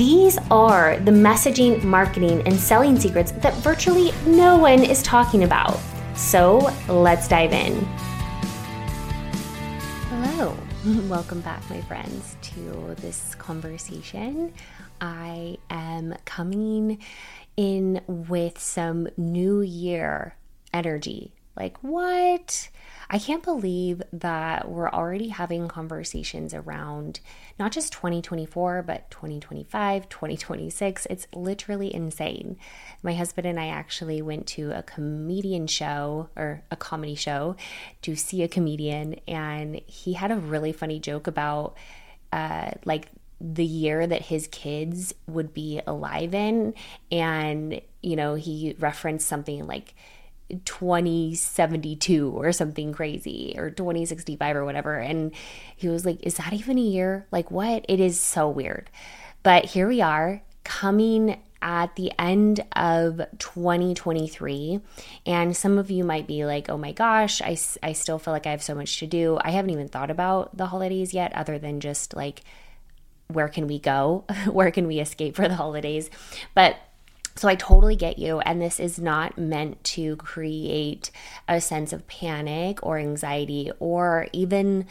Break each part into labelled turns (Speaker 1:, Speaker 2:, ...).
Speaker 1: These are the messaging, marketing, and selling secrets that virtually no one is talking about. So let's dive in. Hello, welcome back, my friends, to this conversation. I am coming in with some new year energy. Like, what? I can't believe that we're already having conversations around not just 2024, but 2025, 2026. It's literally insane. My husband and I actually went to a comedian show or a comedy show to see a comedian, and he had a really funny joke about uh, like the year that his kids would be alive in. And, you know, he referenced something like, 2072 or something crazy or 2065 or whatever. And he was like, Is that even a year? Like, what? It is so weird. But here we are coming at the end of 2023. And some of you might be like, oh my gosh, I, I still feel like I have so much to do. I haven't even thought about the holidays yet, other than just like, where can we go? where can we escape for the holidays? But so I totally get you. And this is not meant to create a sense of panic or anxiety or even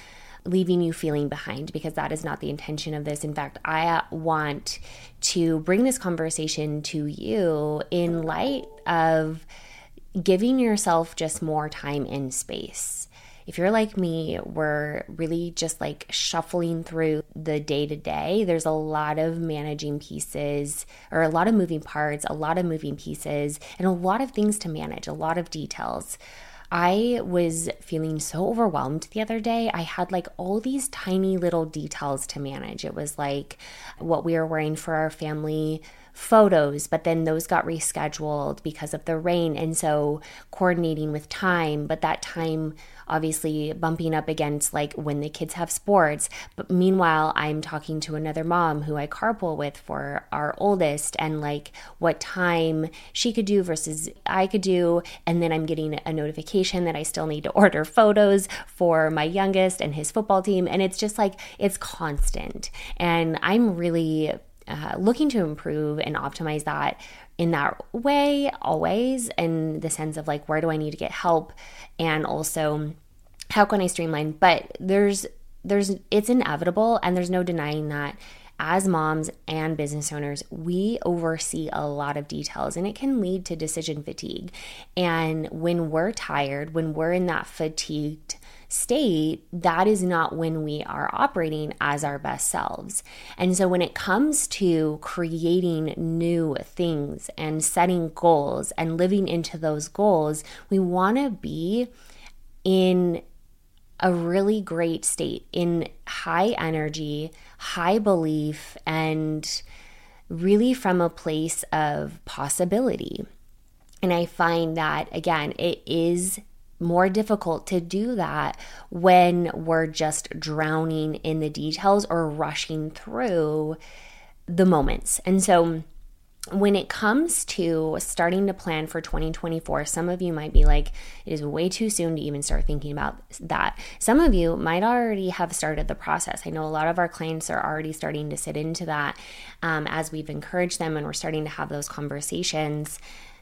Speaker 1: leaving you feeling behind because that is not the intention of this. In fact, I uh, want to bring this conversation to you in light of giving yourself just more time and space if you're like me, we're really just like shuffling through the day to day. There's a lot of managing pieces or a lot of moving parts, a lot of moving pieces, and a lot of things to manage, a lot of details. I was feeling so overwhelmed the other day. I had like all these tiny little details to manage. It was like what we were wearing for our family photos, but then those got rescheduled because of the rain. And so coordinating with time, but that time obviously bumping up against like when the kids have sports. But meanwhile, I'm talking to another mom who I carpool with for our oldest and like what time she could do versus I could do. And then I'm getting a notification that I still need to order photos for my youngest and his football team. And it's just like, it's constant. And I'm really uh, looking to improve and optimize that in that way always in the sense of like where do i need to get help and also how can i streamline but there's there's it's inevitable and there's no denying that as moms and business owners, we oversee a lot of details and it can lead to decision fatigue. And when we're tired, when we're in that fatigued state, that is not when we are operating as our best selves. And so when it comes to creating new things and setting goals and living into those goals, we want to be in a really great state in high energy, high belief, and really from a place of possibility. And I find that, again, it is more difficult to do that when we're just drowning in the details or rushing through the moments. And so, when it comes to starting to plan for 2024, some of you might be like, it is way too soon to even start thinking about that. Some of you might already have started the process. I know a lot of our clients are already starting to sit into that um, as we've encouraged them and we're starting to have those conversations.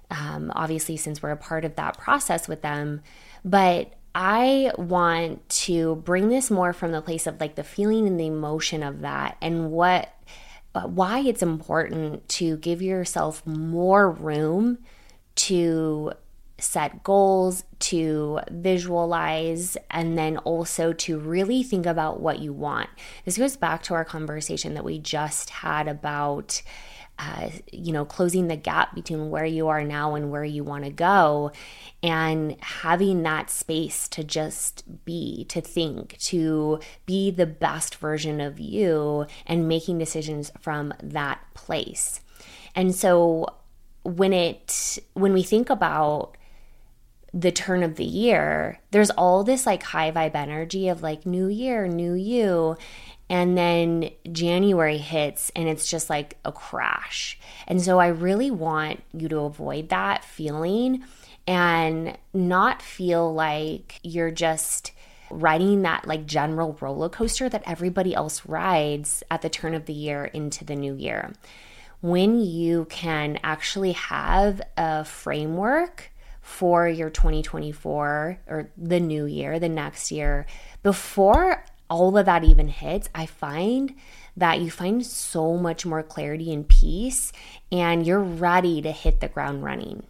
Speaker 1: Um, obviously, since we're a part of that process with them, but I want to bring this more from the place of like the feeling and the emotion of that and what why it's important to give yourself more room to set goals, to visualize, and then also to really think about what you want. This goes back to our conversation that we just had about uh, you know, closing the gap between where you are now and where you want to go, and having that space to just be, to think, to be the best version of you, and making decisions from that place. And so, when it when we think about the turn of the year, there's all this like high vibe energy of like new year, new you. And then January hits and it's just like a crash. And so I really want you to avoid that feeling and not feel like you're just riding that like general roller coaster that everybody else rides at the turn of the year into the new year. When you can actually have a framework for your 2024 or the new year, the next year, before all of that even hits, I find that you find so much more clarity and peace and you're ready to hit the ground running.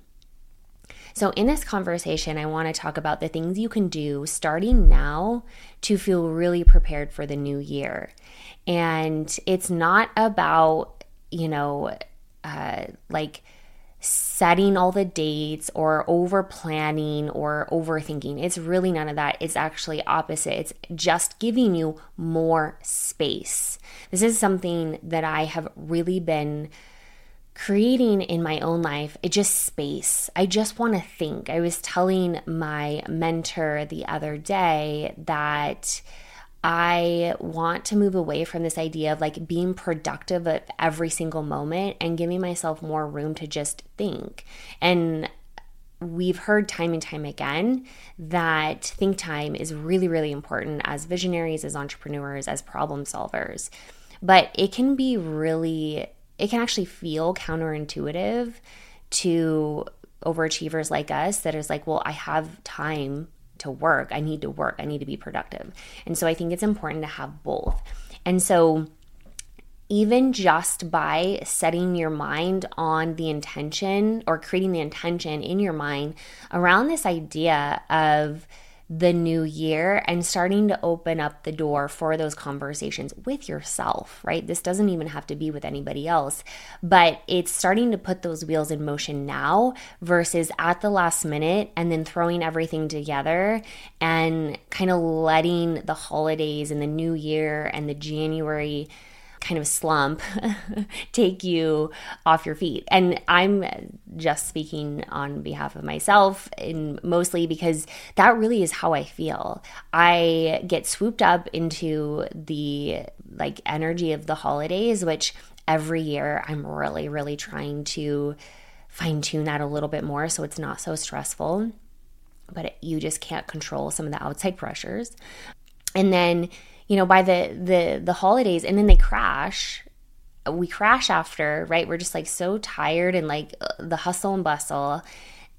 Speaker 1: So, in this conversation, I want to talk about the things you can do starting now to feel really prepared for the new year. And it's not about, you know, uh, like, setting all the dates or over planning or overthinking. It's really none of that. It's actually opposite. It's just giving you more space. This is something that I have really been creating in my own life. It just space. I just want to think. I was telling my mentor the other day that I want to move away from this idea of like being productive at every single moment and giving myself more room to just think. And we've heard time and time again that think time is really, really important as visionaries, as entrepreneurs, as problem solvers. But it can be really, it can actually feel counterintuitive to overachievers like us that is like, well, I have time to work. I need to work. I need to be productive. And so I think it's important to have both. And so even just by setting your mind on the intention or creating the intention in your mind around this idea of the new year and starting to open up the door for those conversations with yourself, right? This doesn't even have to be with anybody else, but it's starting to put those wheels in motion now versus at the last minute and then throwing everything together and kind of letting the holidays and the new year and the January kind of slump take you off your feet. And I'm just speaking on behalf of myself and mostly because that really is how I feel. I get swooped up into the like energy of the holidays, which every year I'm really, really trying to fine tune that a little bit more so it's not so stressful. But you just can't control some of the outside pressures. And then you know, by the the the holidays and then they crash. We crash after, right? We're just like so tired and like uh, the hustle and bustle.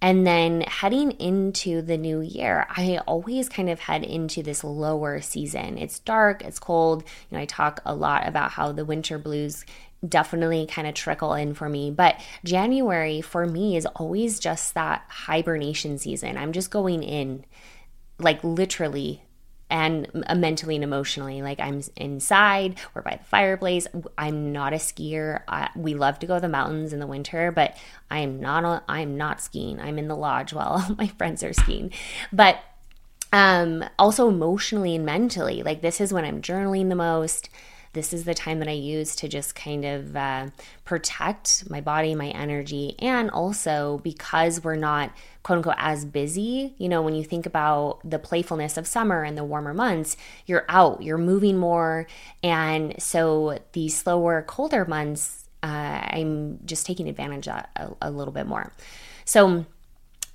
Speaker 1: And then heading into the new year, I always kind of head into this lower season. It's dark, it's cold. You know, I talk a lot about how the winter blues definitely kind of trickle in for me. But January for me is always just that hibernation season. I'm just going in, like literally and mentally and emotionally. Like I'm inside, we're by the fireplace. I'm not a skier. I, we love to go to the mountains in the winter, but I am not. A, I'm not skiing. I'm in the lodge while all my friends are skiing. But um, also emotionally and mentally, like this is when I'm journaling the most this is the time that I use to just kind of uh, protect my body, my energy, and also because we're not quote unquote as busy, you know, when you think about the playfulness of summer and the warmer months, you're out, you're moving more. And so these slower, colder months, uh, I'm just taking advantage of a, a little bit more. So,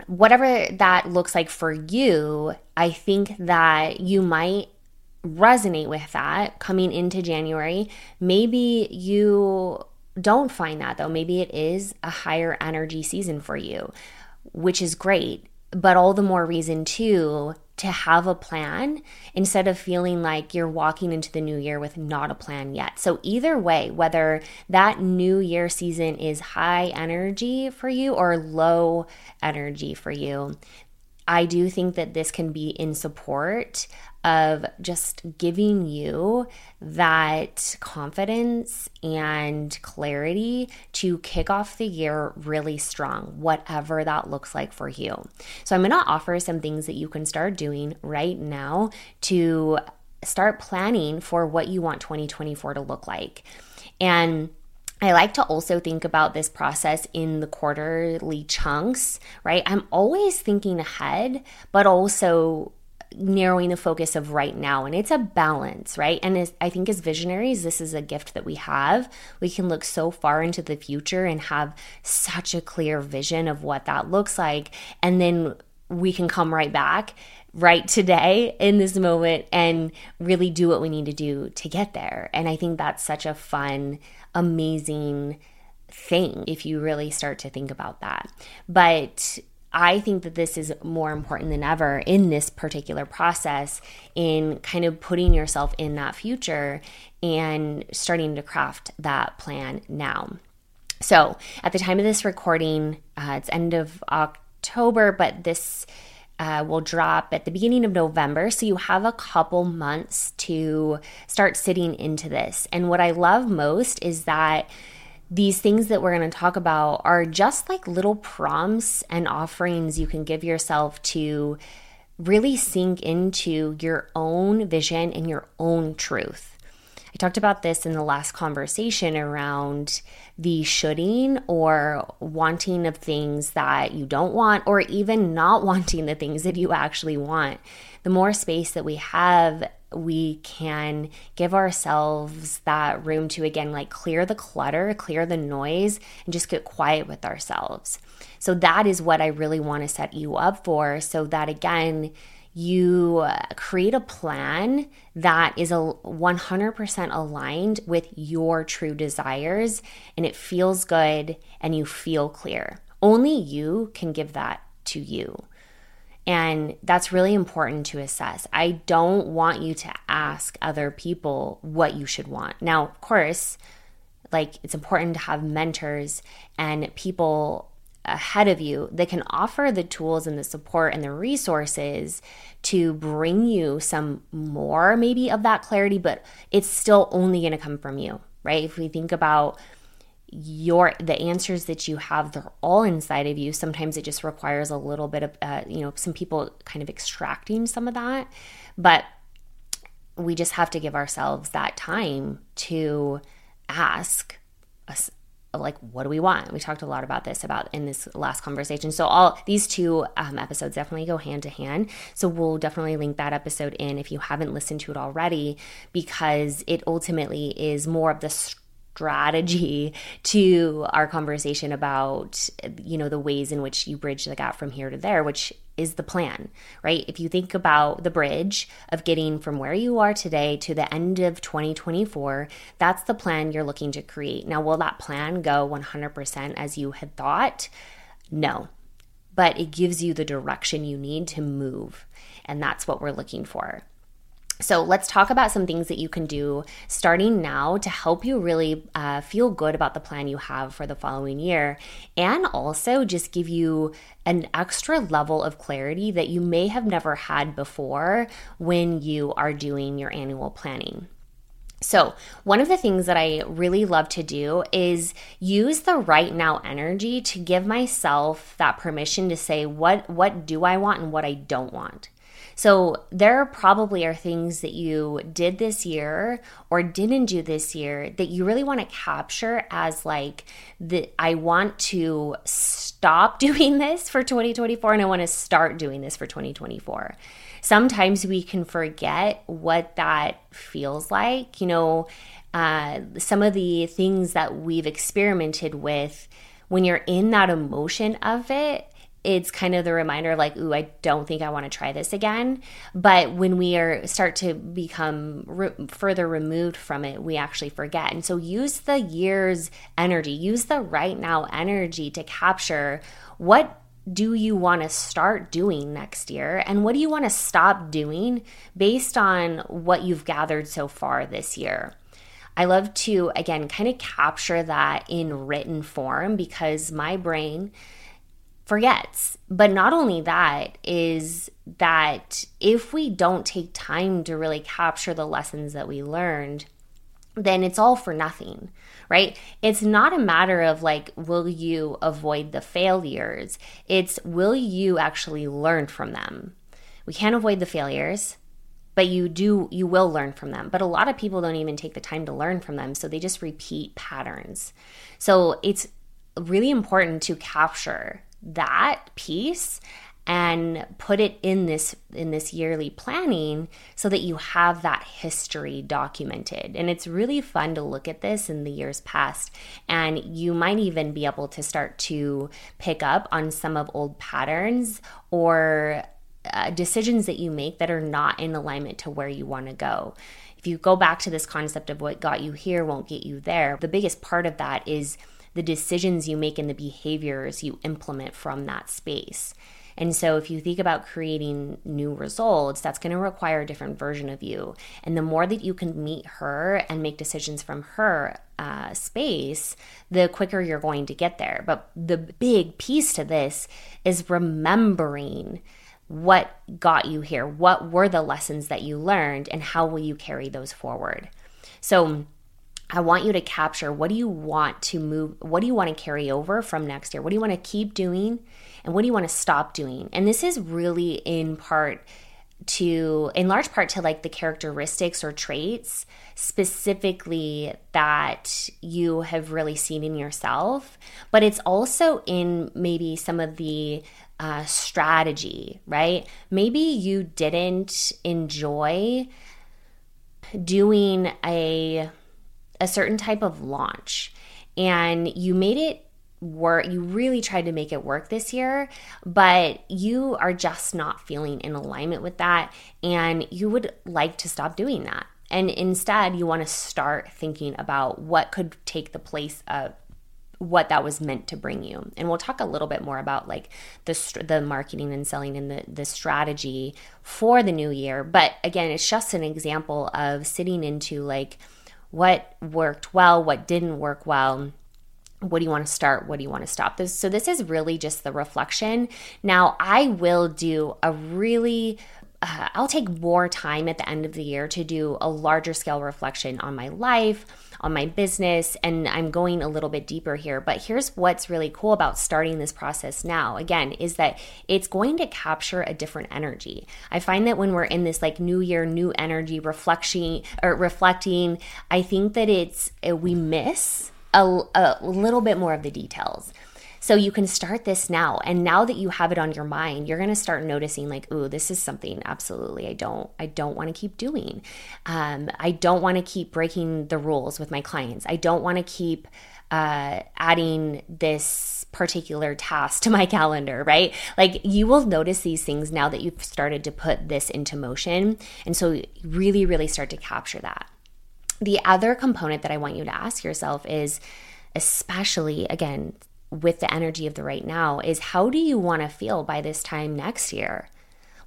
Speaker 1: whatever that looks like for you, I think that you might resonate with that coming into January. Maybe you don't find that though. Maybe it is a higher energy season for you, which is great. But all the more reason too to have a plan instead of feeling like you're walking into the new year with not a plan yet. So, either way, whether that new year season is high energy for you or low energy for you, I do think that this can be in support of just giving you that confidence and clarity to kick off the year really strong, whatever that looks like for you. So, I'm going to offer some things that you can start doing right now to start planning for what you want 2024 to look like. And I like to also think about this process in the quarterly chunks, right? I'm always thinking ahead, but also narrowing the focus of right now. And it's a balance, right? And as, I think as visionaries, this is a gift that we have. We can look so far into the future and have such a clear vision of what that looks like. And then we can come right back right today in this moment and really do what we need to do to get there. And I think that's such a fun, amazing thing if you really start to think about that. But I think that this is more important than ever in this particular process in kind of putting yourself in that future and starting to craft that plan now. So, at the time of this recording, uh, it's end of October, but this uh, will drop at the beginning of November. So you have a couple months to start sitting into this. And what I love most is that these things that we're going to talk about are just like little prompts and offerings you can give yourself to really sink into your own vision and your own truth. I talked about this in the last conversation around the shoulding or wanting of things that you don't want, or even not wanting the things that you actually want. The more space that we have, we can give ourselves that room to again, like clear the clutter, clear the noise, and just get quiet with ourselves. So, that is what I really want to set you up for so that again, you uh, create a plan that is a 100% aligned with your true desires and it feels good and you feel clear. Only you can give that to you. And that's really important to assess. I don't want you to ask other people what you should want. Now, of course, like it's important to have mentors and people ahead of you that can offer the tools and the support and the resources to bring you some more maybe of that clarity but it's still only going to come from you right if we think about your the answers that you have they're all inside of you. Sometimes it just requires a little bit of uh, you know some people kind of extracting some of that. But we just have to give ourselves that time to ask us like what do we want? We talked a lot about this about in this last conversation. So all these two um, episodes definitely go hand to hand. So we'll definitely link that episode in if you haven't listened to it already because it ultimately is more of the strategy to our conversation about you know the ways in which you bridge the gap from here to there which is the plan, right? If you think about the bridge of getting from where you are today to the end of 2024, that's the plan you're looking to create. Now, will that plan go 100% as you had thought? No, but it gives you the direction you need to move. And that's what we're looking for. So, let's talk about some things that you can do starting now to help you really uh, feel good about the plan you have for the following year and also just give you an extra level of clarity that you may have never had before when you are doing your annual planning. So, one of the things that I really love to do is use the right now energy to give myself that permission to say what what do I want and what I don't want. So there probably are things that you did this year or didn't do this year that you really want to capture as like the I want to stop doing this for 2024 and I want to start doing this for 2024. Sometimes we can forget what that feels like. You know, uh, some of the things that we've experimented with when you're in that emotion of it it's kind of the reminder like ooh i don't think i want to try this again. But when we are start to become re- further removed from it we actually forget. And so use the year's energy use the right now energy to capture what do you want to start doing next year and what do you want to stop doing based on what you've gathered so far this year. I love to, again, kind of capture that in written form because my brain forgets. But not only that, is that if we don't take time to really capture the lessons that we learned, then it's all for nothing, right? It's not a matter of like, will you avoid the failures? It's will you actually learn from them? We can't avoid the failures. but you do you will learn from them but a lot of people don't even take the time to learn from them so they just repeat patterns so it's really important to capture that piece and put it in this in this yearly planning so that you have that history documented. And it's really fun to look at this in the years past. And you might even be able to start to pick up on some of old patterns or uh, decisions that you make that are not in alignment to where you want to go. If you go back to this concept of what got you here won't get you there the biggest part of that is the decisions you make and the behaviors you implement from that space and so, if you think about creating new results, that's going to require a different version of you. And the more that you can meet her and make decisions from her uh, space, the quicker you're going to get there. But the big piece to this is remembering what got you here, what were the lessons that you learned, and how will you carry those forward. So, I want you to capture what do you want to move, what do you want to carry over from next year? What do you want to keep doing? And what do you want to stop doing? And this is really in part to, in large part, to like the characteristics or traits specifically that you have really seen in yourself, but it's also in maybe some of the uh, strategy, right? Maybe you didn't enjoy doing a a certain type of launch. And you made it work you really tried to make it work this year but you are just not feeling in alignment with that. And you would like to stop doing that. And instead you want to start thinking about what could take the place of what that was meant to bring you. And we'll talk a little bit more about like the the marketing and selling and the the strategy for the new year. But again it's just an example of sitting into like what worked well, what didn't work well. What do you want to start? What do you want to stop? This, so, this is really just the reflection. Now, I will do a really uh, I'll take more time at the end of the year to do a larger scale reflection on my life, on my business, and I'm going a little bit deeper here. But here's what's really cool about starting this process now again, is that it's going to capture a different energy. I find that when we're in this like new year, new energy reflection or reflecting, I think that it's uh, we miss a, a little bit more of the details. So you can start this now. And now that you have it on your mind, you're going to start noticing like, ooh, this is something absolutely I don't, I don't want to keep doing. Um, I don't want to keep breaking the rules with my clients. I don't want to keep uh, adding this particular task to my calendar, right? Like you will notice these things now that you've started to put this into motion. And so really, really start to capture that. The other component that I want you to ask yourself is, especially again, with the energy of the right now is how do you want to feel by this time next year?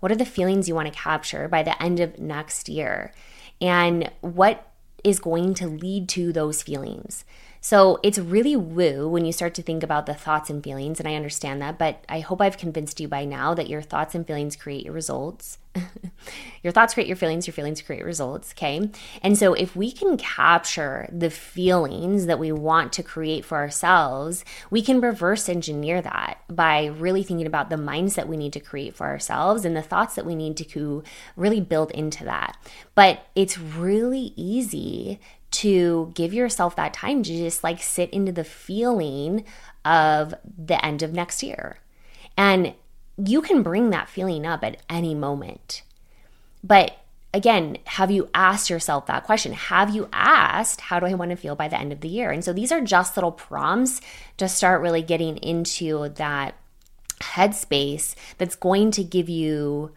Speaker 1: What are the feelings you want to capture by the end of next year? And what is going to lead to those feelings? So it's really woo when you start to think about the thoughts and feelings, and I understand that, but I hope I've convinced you by now that your thoughts and feelings create your results. your thoughts create your feelings, your feelings create results, okay? And so if we can capture the feelings that we want to create for ourselves, we can reverse engineer that by really thinking about the mindset we need to create for ourselves and the thoughts that we need to really build into that. But it's really easy to give yourself that time to just like sit into the feeling of the end of next year. And you can bring that feeling up at any moment. But again, have you asked yourself that question? Have you asked, how do I want to feel by the end of the year? And so these are just little prompts to start really getting into that headspace that's going to give you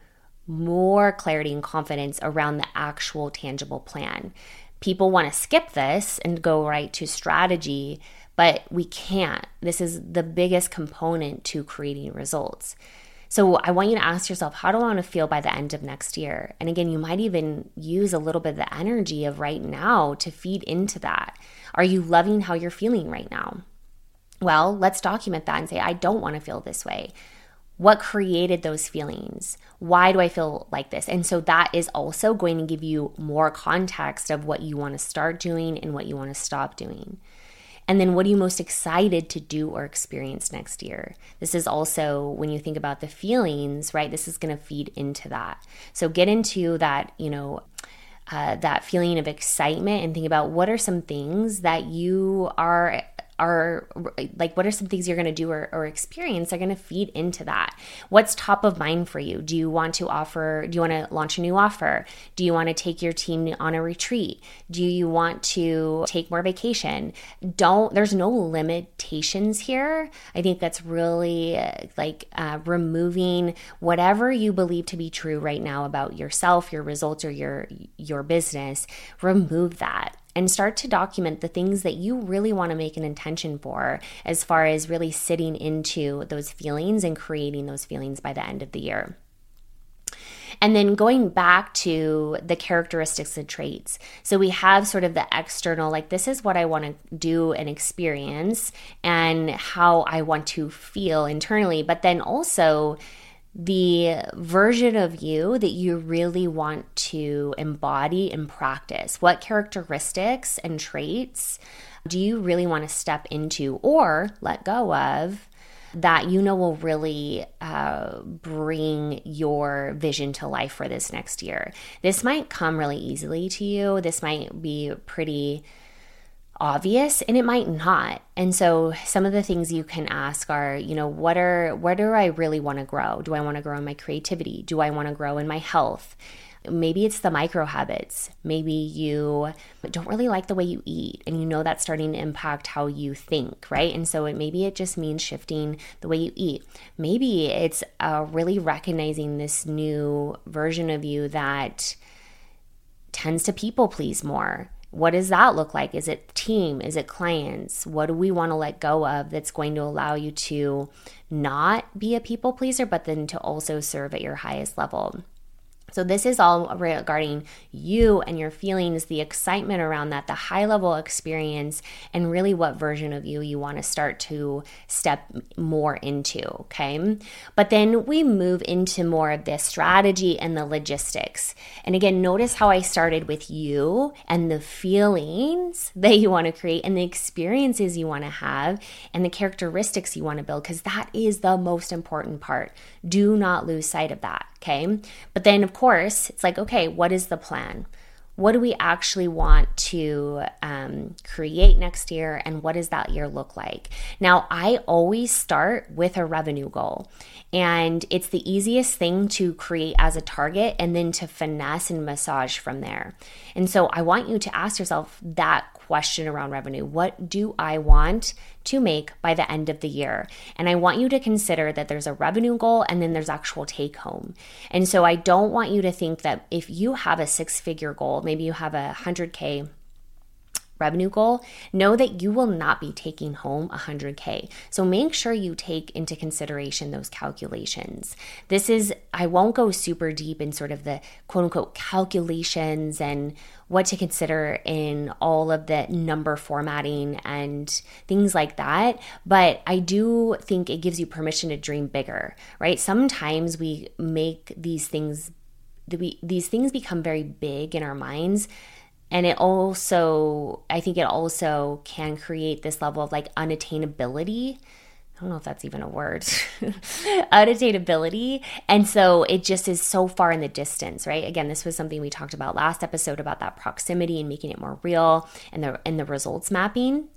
Speaker 1: more clarity and confidence around the actual tangible plan people want to skip this and go right to strategy, but we can't. This is the biggest component to creating results. So I want you to ask yourself, how do I want to feel by the end of next year? And again, you might even use a little bit of the energy of right now to feed into that. Are you loving how you're feeling right now? Well, let's document that and say, I don't want to feel this way. What created those feelings? Why do I feel like this? And so that is also going to give you more context of what you want to start doing and what you want to stop doing. And then what are you most excited to do or experience next year? This is also when you think about the feelings, right? This is going to feed into that. So get into that, you know, uh, that feeling of excitement and think about what are some things that you are are like what are some things you're going to do or, or experience are going to feed into that? What's top of mind for you? Do you want to offer do you want to launch a new offer? Do you want to take your team on a retreat? Do you want to take more vacation? Don't there's no limitations here. I think that's really like uh, removing whatever you believe to be true right now about yourself your results or your your business. Remove that and start to document the things that you really want to make an intention for as far as really sitting into those feelings and creating those feelings by the end of the year. And then going back to the characteristics and traits. So we have sort of the external, like, this is what I want to do and experience, and how I want to feel internally. But then also, the version of you that you really want to embody and practice. What characteristics and traits do you really want to step into or let go of that you know will really uh, bring your vision to life for this next year? This might come really easily to you. This might be pretty obvious and it might not. And so some of the things you can ask are, you know, what are where do I really want to grow? Do I want to grow in my creativity? Do I want to grow in my health? Maybe it's the micro habits. Maybe you don't really like the way you eat and you know that's starting to impact how you think, right? And so it maybe it just means shifting the way you eat. Maybe it's uh, really recognizing this new version of you that tends to people please more what does that look like? Is it team? Is it clients? What do we want to let go of that's going to allow you to not be a people pleaser, but then to also serve at your highest level? So, this is all regarding you and your feelings, the excitement around that, the high level experience, and really what version of you you want to start to step more into. Okay. But then we move into more of the strategy and the logistics. And again, notice how I started with you and the feelings that you want to create and the experiences you want to have and the characteristics you want to build, because that is the most important part. Do not lose sight of that. Okay. But then, of course, it's like, okay, what is the plan? What do we actually want to um, create next year, and what does that year look like? Now, I always start with a revenue goal, and it's the easiest thing to create as a target and then to finesse and massage from there. And so, I want you to ask yourself that question around revenue. What do I want to make by the end of the year? And I want you to consider that there's a revenue goal and then there's actual take home. And so I don't want you to think that if you have a six figure goal, maybe you have a 100K revenue goal, know that you will not be taking home 100K. So make sure you take into consideration those calculations. This is, I won't go super deep in sort of the quote unquote calculations and what to consider in all of the number formatting and things like that. But I do think it gives you permission to dream bigger, right? Sometimes we make these things, We, these things become very big in our minds and it also i think it also can create this level of like unattainability I don't know if that's even a word, unattainability. And so it just is so far in the distance, right? Again, this was something we talked about last episode about that proximity and making it more real and the and the results mapping.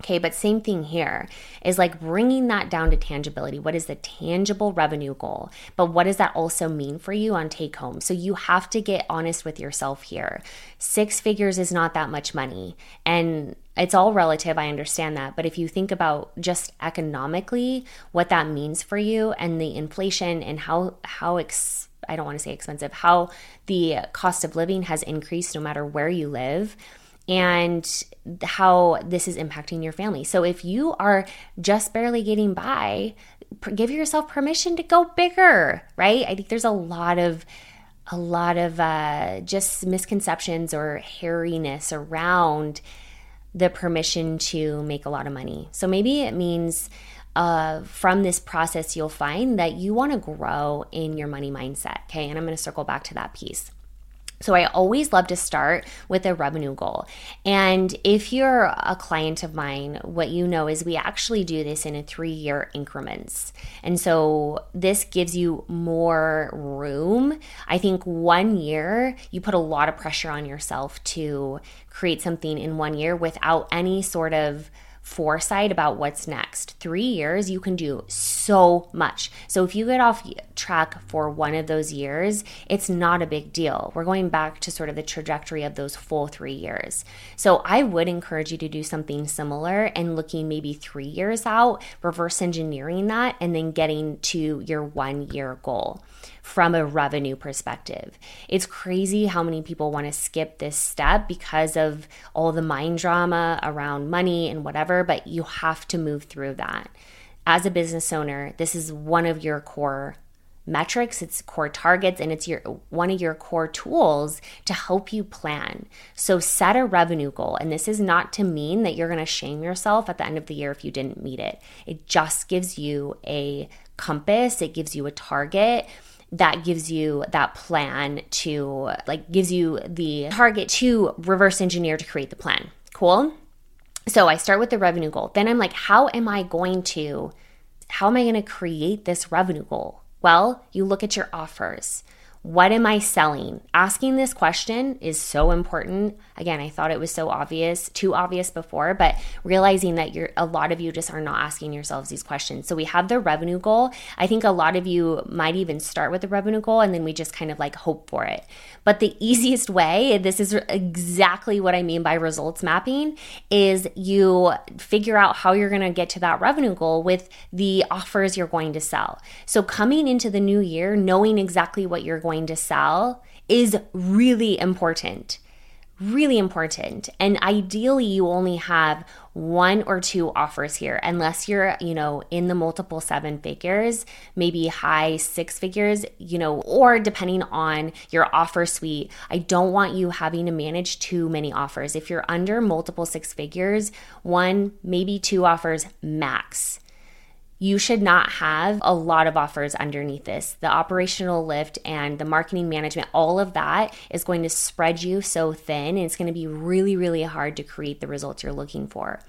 Speaker 1: Okay, but same thing here is like bringing that down to tangibility. What is the tangible revenue goal? But what does that also mean for you on take home? So you have to get honest with yourself here. Six figures is not that much money. And it's all relative, I understand that. But if you think about just economically what that means for you and the inflation and how, how, ex- I don't want to say expensive, how the cost of living has increased no matter where you live and how this is impacting your family. So if you are just barely getting by, give yourself permission to go bigger, right? I think there's a lot of a lot of uh, just misconceptions or hairiness around the permission to make a lot of money. So maybe it means uh, from this process, you'll find that you want to grow in your money mindset. Okay. And I'm going to circle back to that piece. So I always love to start with a revenue goal. And if you're a client of mine, what you know is we actually do this in a 3-year increments. And so this gives you more room. I think 1 year you put a lot of pressure on yourself to create something in 1 year without any sort of foresight about what's next. Three years, you can do so much. So if you get off track for one of those years, it's not a big deal. We're going back to sort of the trajectory of those full three years. So I would encourage you to do something similar and looking maybe three years out, reverse engineering that, and then getting to your one year goal from a revenue perspective. It's crazy how many people want to skip this step because of all the mind drama around money and whatever, but you have to move through that. As a business owner, this is one of your core metrics, it's core targets, and it's your one of your core tools to help you plan. So set a revenue goal. And this is not to mean that you're going to shame yourself at the end of the year if you didn't meet it. It just gives you a compass, it gives you a target that gives you that plan to like gives you the target to reverse engineer to create the plan. Cool? So I start with the revenue goal. Then I'm like, how am I going to how am I going to create this revenue goal? Well, you look at your offers. What am I selling? Asking this question is so important. Again, I thought it was so obvious, too obvious before, but realizing that you're a lot of you just are not asking yourselves these questions. So we have the revenue goal. I think a lot of you might even start with the revenue goal and then we just kind of like hope for it. But the easiest way, this is exactly what I mean by results mapping, is you figure out how you're going to get to that revenue goal with the offers you're going to sell. So coming into the new year, knowing exactly what you're going to sell is really important really important. And ideally, you only have one or two offers here, unless you're, you know, in the multiple seven figures, maybe high six figures, you know, or depending on your offer suite. I don't want you having to manage too many offers. If you're under multiple six figures, one, maybe two offers max you should not have a lot of offers underneath this. The operational lift and the marketing management, all of that is going to spread you so thin and it's going to be really, really hard to create the results you're looking for.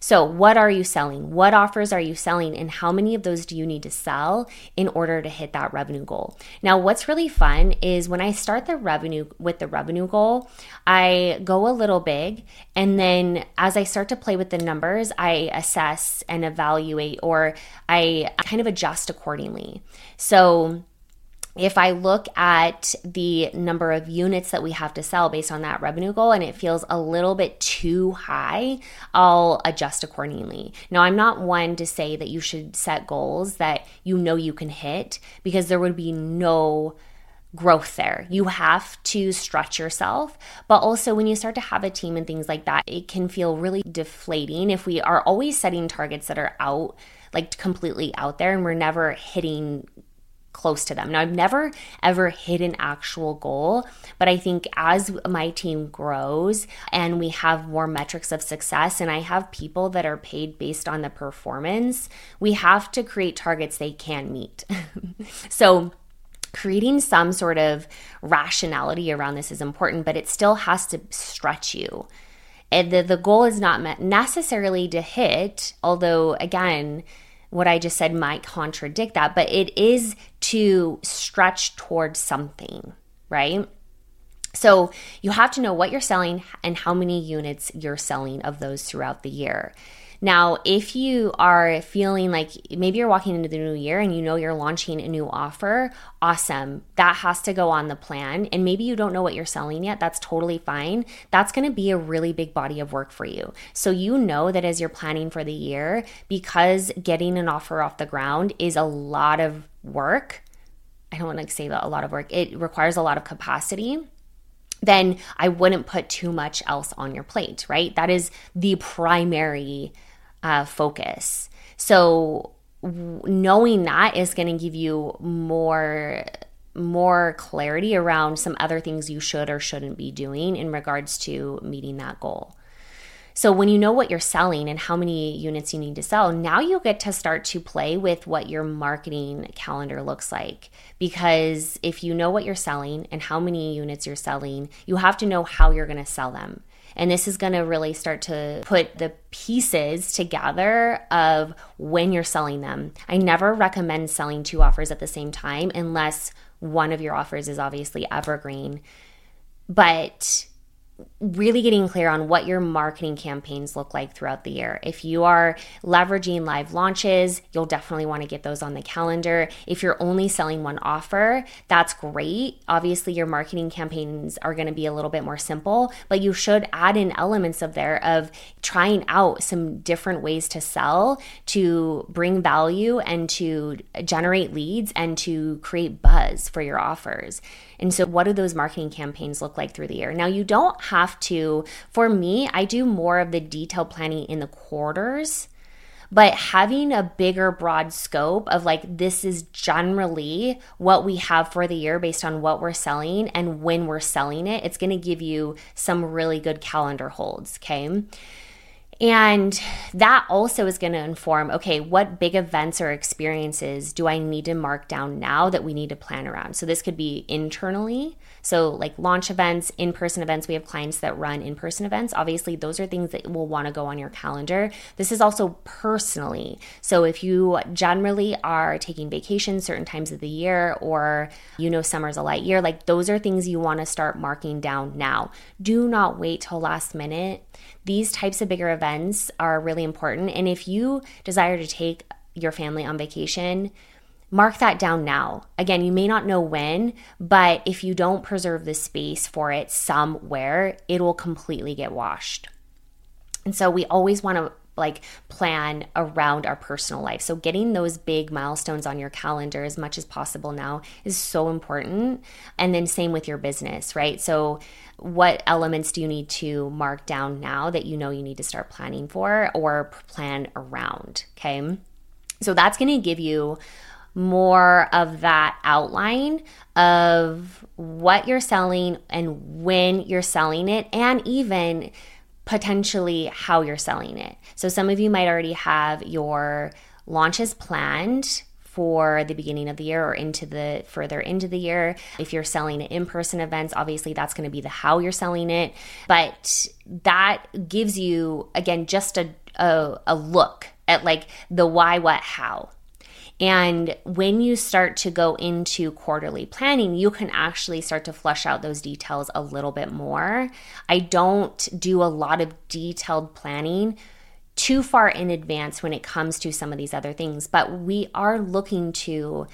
Speaker 1: So, what are you selling? What offers are you selling? And how many of those do you need to sell in order to hit that revenue goal? Now, what's really fun is when I start the revenue with the revenue goal, I go a little big. And then as I start to play with the numbers, I assess and evaluate or I kind of adjust accordingly. So, if I look at the number of units that we have to sell based on that revenue goal and it feels a little bit too high, I'll adjust accordingly. Now, I'm not one to say that you should set goals that you know you can hit because there would be no growth there. You have to stretch yourself. But also, when you start to have a team and things like that, it can feel really deflating if we are always setting targets that are out, like completely out there, and we're never hitting close to them. Now, I've never ever hit an actual goal, but I think as my team grows and we have more metrics of success, and I have people that are paid based on the performance, we have to create targets they can meet. so, creating some sort of rationality around this is important, but it still has to stretch you. And the, the goal is not necessarily to hit, although, again, what I just said might contradict that, but it is to stretch towards something, right? So you have to know what you're selling and how many units you're selling of those throughout the year. Now, if you are feeling like maybe you're walking into the new year and you know you're launching a new offer, awesome. That has to go on the plan. And maybe you don't know what you're selling yet. That's totally fine. That's going to be a really big body of work for you. So you know that as you're planning for the year, because getting an offer off the ground is a lot of work. I don't want to say that a lot of work. It requires a lot of capacity then I wouldn't put too much else on your plate, right? That is the primary uh, focus. So knowing that is going to give you more more clarity around some other things you should or shouldn't be doing in regards to meeting that goal. So when you know what you're selling and how many units you need to sell, now you get to start to play with what your marketing calendar looks like. Because if you know what you're selling and how many units you're selling, you have to know how you're going to sell them. And this is going to really start to put the pieces together of when you're selling them. I never recommend selling two offers at the same time unless one of your offers is obviously evergreen. But really getting clear on what your marketing campaigns look like throughout the year. If you are leveraging live launches, you'll definitely want to get those on the calendar. If you're only selling one offer, that's great. Obviously, your marketing campaigns are going to be a little bit more simple, but you should add in elements of there of trying out some different ways to sell to bring value and to generate leads and to create buzz for your offers. And so, what do those marketing campaigns look like through the year? Now, you don't have to, for me, I do more of the detail planning in the quarters but having a bigger broad scope of like this is generally what we have for the year based on what we're selling and when we're selling it it's going to give you some really good calendar holds okay and that also is going to inform okay, what big events or experiences do I need to mark down now that we need to plan around? So, this could be internally. So, like launch events, in person events. We have clients that run in person events. Obviously, those are things that will want to go on your calendar. This is also personally. So, if you generally are taking vacation certain times of the year, or you know, summer's a light year, like those are things you want to start marking down now. Do not wait till last minute these types of bigger events are really important. And if you desire to take your family on vacation, mark that down now. Again, you may not know when, but if you don't preserve the space for it somewhere, it will completely get washed. And so we always want to like plan around our personal life. So getting those big milestones on your calendar as much as possible now is so important. And then same with your business, right? So what elements do you need to mark down now that you know you need to start planning for or plan around, okay? So that's going to give you more of that outline of what you're selling and when you're selling it and even potentially how you're selling it. So some of you might already have your launches planned for the beginning of the year or into the further into the year. If you're selling in person events, obviously that's going to be the how you're selling it. But that gives you, again, just a, a, a look at like the why, what, how. And when you start to go into quarterly planning, you can actually start to flush out those details a little bit more. I don't do a lot of detailed planning too far in advance when it comes to some of these other things, but we are looking to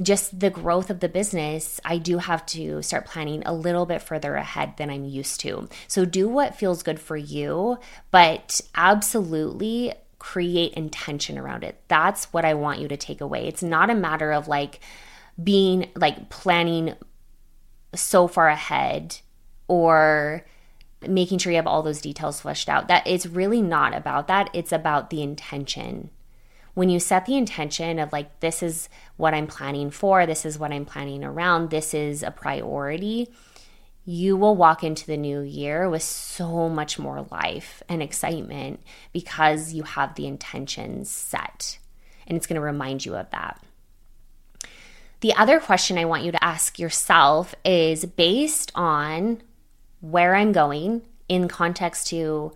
Speaker 1: just the growth of the business, I do have to start planning a little bit further ahead than I'm used to. So do what feels good for you, but absolutely create intention around it. That's what I want you to take away. It's not a matter of like being like planning so far ahead or making sure you have all those details fleshed out. That it's really not about that. It's about the intention. When you set the intention of like, this is what I'm planning for, this is what I'm planning around, this is a priority, you will walk into the new year with so much more life and excitement because you have the intentions set. And it's going to remind you of that. The other question I want you to ask yourself is based on where I'm going in context to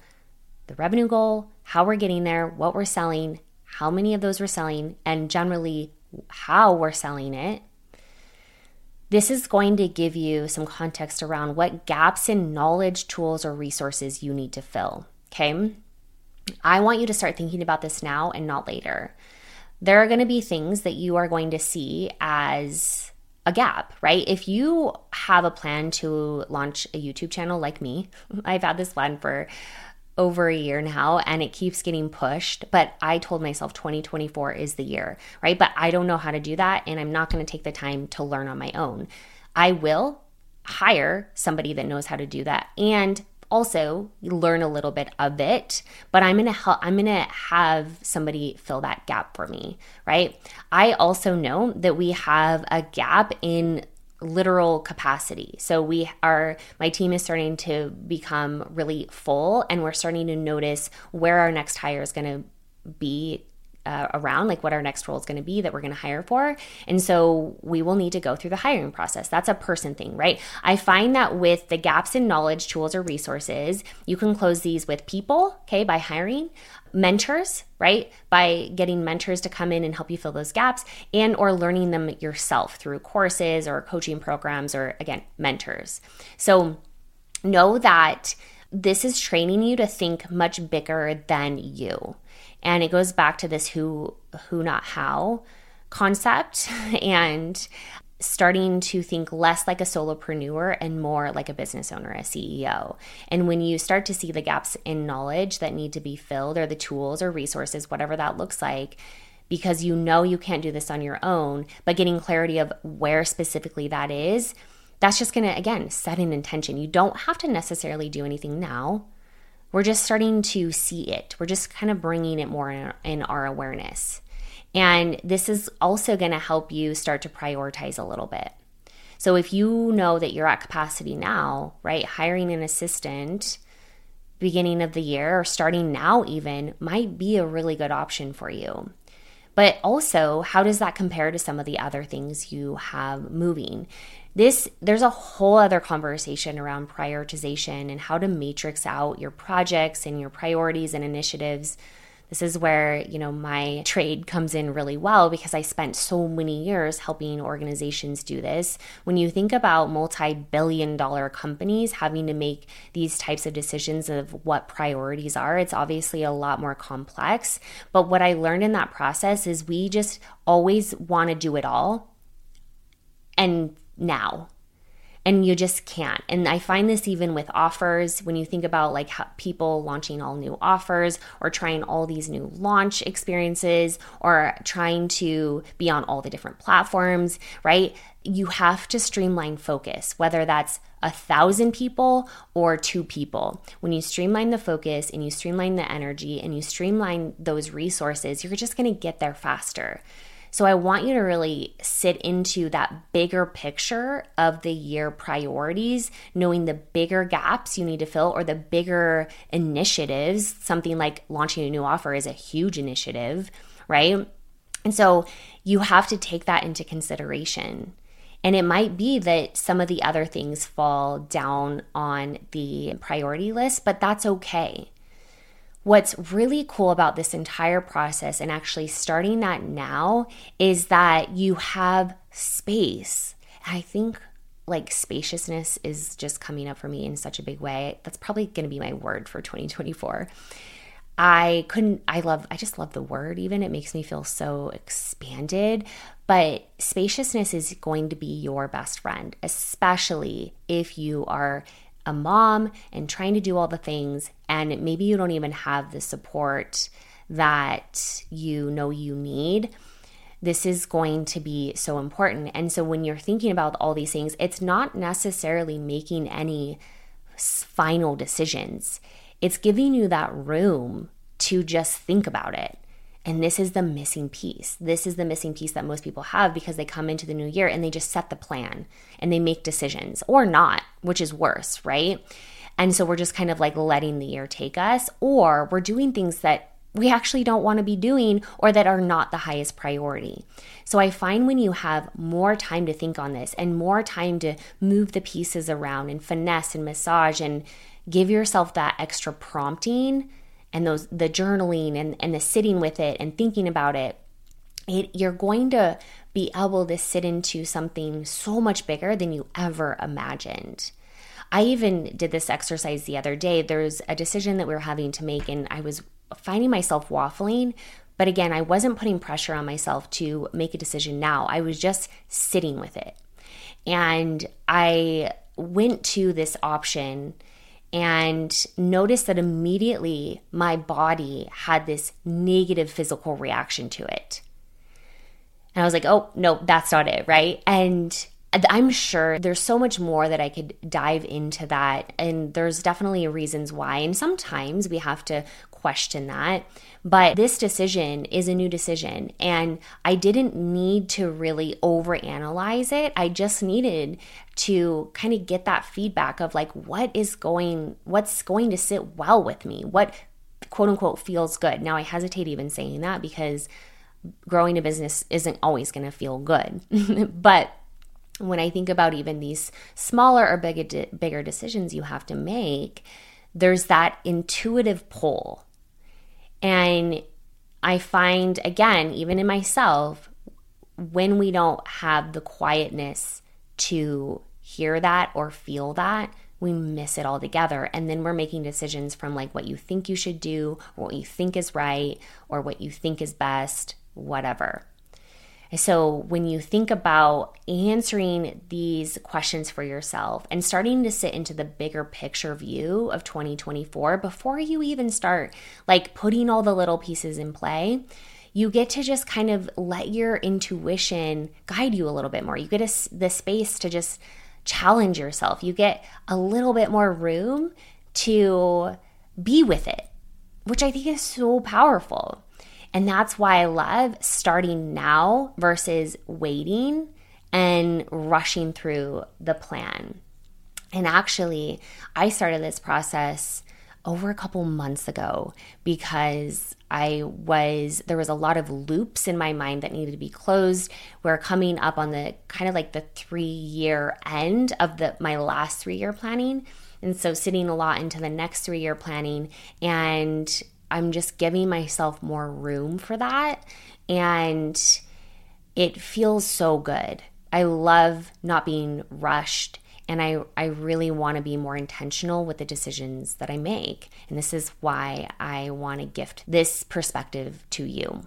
Speaker 1: the revenue goal, how we're getting there, what we're selling, how many of those we're selling, and generally how we're selling it this is going to give you some context around what gaps in knowledge, tools, or resources you need to fill. Okay. I want you to start thinking about this now and not later. There are going to be things that you are going to see as a gap, right? If you have a plan to launch a YouTube channel like me, I've had this plan for over a year now and it keeps getting pushed. But I told myself 2024 is the year, right? But I don't know how to do that and I'm not going to take the time to learn on my own. I will hire somebody that knows how to do that and also learn a little bit of it but i'm gonna help i'm gonna have somebody fill that gap for me right i also know that we have a gap in literal capacity. So we are my team is starting to become really full and we're starting to notice where our next hire is going to be uh, around like what our next role is going to be that we're going to hire for. And so we will need to go through the hiring process. That's a person thing, right? I find that with the gaps in knowledge, tools, or resources, you can close these with people, okay, by hiring mentors right by getting mentors to come in and help you fill those gaps and or learning them yourself through courses or coaching programs or again mentors so know that this is training you to think much bigger than you and it goes back to this who who not how concept and starting to think less like a solopreneur and more like a business owner, a CEO. And when you start to see the gaps in knowledge that need to be filled, or the tools or resources, whatever that looks like, because you know you can't do this on your own, but getting clarity of where specifically that is, that's just gonna, again, set an intention. You don't have to necessarily do anything now. We're just starting to see it. We're just kind of bringing it more in, our awareness. And this is also going to help you start to prioritize a little bit. So if you know that you're at capacity now, right, hiring an assistant beginning of the year or starting now even might be a really good option for you. But also, how does that compare to some of the other things you have moving? This there's a whole other conversation around prioritization and how to matrix out your projects and your priorities and initiatives this is where, you know, my trade comes in really well because I spent so many years helping organizations do this. When you think about multi-billion dollar companies having to make these types of decisions of what priorities are, it's obviously a lot more complex. But what I learned in that process is we just always want to do it all and now and you just can't. And I find this even with offers when you think about like people launching all new offers or trying all these new launch experiences or trying to be on all the different platforms, right? You have to streamline focus, whether that's a thousand people or two people. When you streamline the focus and you streamline the energy and you streamline those resources, you're just gonna get there faster. So I want you to really sit into that bigger picture of the year priorities, knowing the bigger gaps you need to fill or the bigger initiatives. Something like launching a new offer is a huge initiative, right? And so you have to take that into consideration. And it might be that some of the other things fall down on the priority list, but that's okay. What's really cool about this entire process and actually starting that now is that you have space. I think like spaciousness is just coming up for me in such a big way. That's probably going to be my word for 2024. I couldn't, I love, I just love the word even. It makes me feel so expanded. But spaciousness is going to be your best friend, especially if you are a mom and trying to do all the things, and maybe you don't even have the support that you know you need, this is going to be so important. And so when you're thinking about all these things, it's not necessarily making any final decisions, it's giving you that room to just think about it. And this is the missing piece. This is the missing piece that most people have because they come into the new year and they just set the plan and they make decisions or not, which is worse, right? And so we're just kind of like letting the year take us, or we're doing things that we actually don't want to be doing or that are not the highest priority. So I find when you have more time to think on this and more time to move the pieces around and finesse and massage and give yourself that extra prompting and those the journaling and, and the sitting with it and thinking about it, it you're going to be able to sit into something so much bigger than you ever imagined. I even did this exercise the other day. There's a decision that we were having to make, and I was finding myself waffling. But again, I wasn't putting pressure on myself to make a decision now. I was just sitting with it. And I went to this option and noticed that immediately my body had this negative physical reaction to it. And I was like, oh, no, that's not it, right? And I'm sure there's so much more that I could dive into that. And there's definitely reasons why. And sometimes we have to question that. But this decision is a new decision. And I didn't need to really overanalyze it. I just needed to kind of get that feedback of like, what is going, what's going to sit well with me? What quote unquote feels good. Now, I hesitate even saying that because growing a business isn't always going to feel good. but when I think about even these smaller or bigger, bigger decisions you have to make, there's that intuitive pull. And I find, again, even in myself, when we don't have the quietness to hear that or feel that, we miss it all together. And then we're making decisions from like what you think you should do, what you think is right, or what you think is best, whatever. So, when you think about answering these questions for yourself and starting to sit into the bigger picture view of 2024 before you even start like putting all the little pieces in play, you get to just kind of let your intuition guide you a little bit more. You get a, the space to just challenge yourself. You get a little bit more room to be with it, which I think is so powerful. And that's why I love starting now versus waiting and rushing through the plan. And actually, I started this process over a couple months ago because I was there was a lot of loops in my mind that needed to be closed. We're coming up on the kind of like the 3 year end of the my last 3 year planning. And so sitting a lot into the next 3 year planning and I'm just giving myself more room for that and it feels so good. I love not being rushed and I, I really want to be more intentional with the decisions that I make. And this is why I want to gift this perspective to you.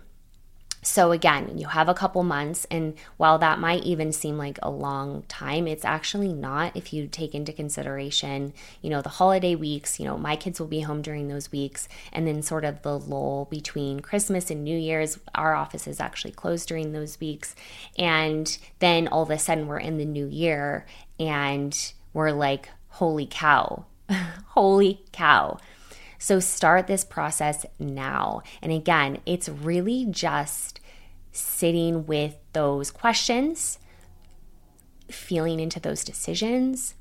Speaker 1: So, again, you have a couple months, and while that might even seem like a long time, it's actually not if you take into consideration, you know, the holiday weeks. You know, my kids will be home during those weeks, and then sort of the lull between Christmas and New Year's. Our office is actually closed during those weeks. And then all of a sudden, we're in the new year, and we're like, holy cow, holy cow so start this process now. And again, it's really just sitting with those questions, feeling into those decisions,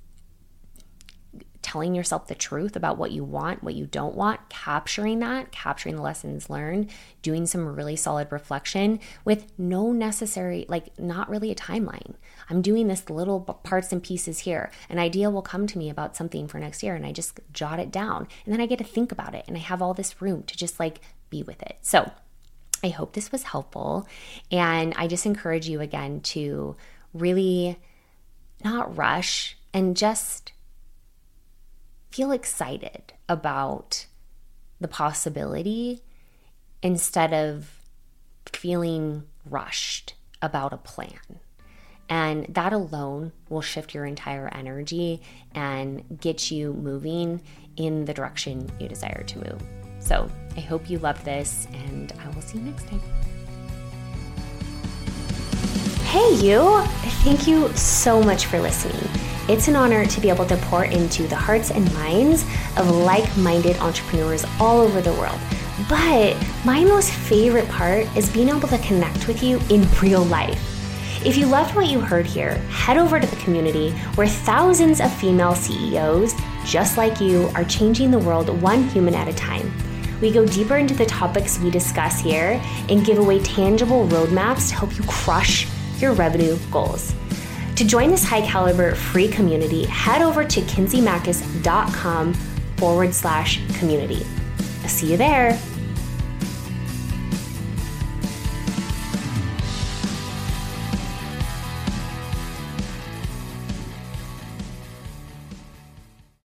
Speaker 1: telling yourself the truth about what you want, what you don't want, capturing that, capturing the lessons learned, doing some really solid reflection with no necessary, like, not really a timeline. I'm doing this little parts and pieces here. An idea will come to me about something for next year, and I just jot it down. And then I get to think about it, and I have all this room to just like be with it. So, I hope this was helpful. And I just encourage you again to really not rush and just feel excited about the possibility instead of feeling rushed about a plan. And that alone will shift your entire energy and get you moving in the direction you desire to move. So I hope you love this, and I will see you next time. Hey, you! Thank you so much for listening. It's an honor to be able to pour into the hearts and minds of like minded entrepreneurs all over the world. But my most favorite part is being able to connect with you in real life. If you loved what you heard here, head over to the community where thousands of female CEOs just like you are changing the world one human at a time. We go deeper into the topics we discuss here and give away tangible roadmaps to help you crush your revenue goals. To join this high caliber free community, head over to kinseymachos.com forward slash community. See you there.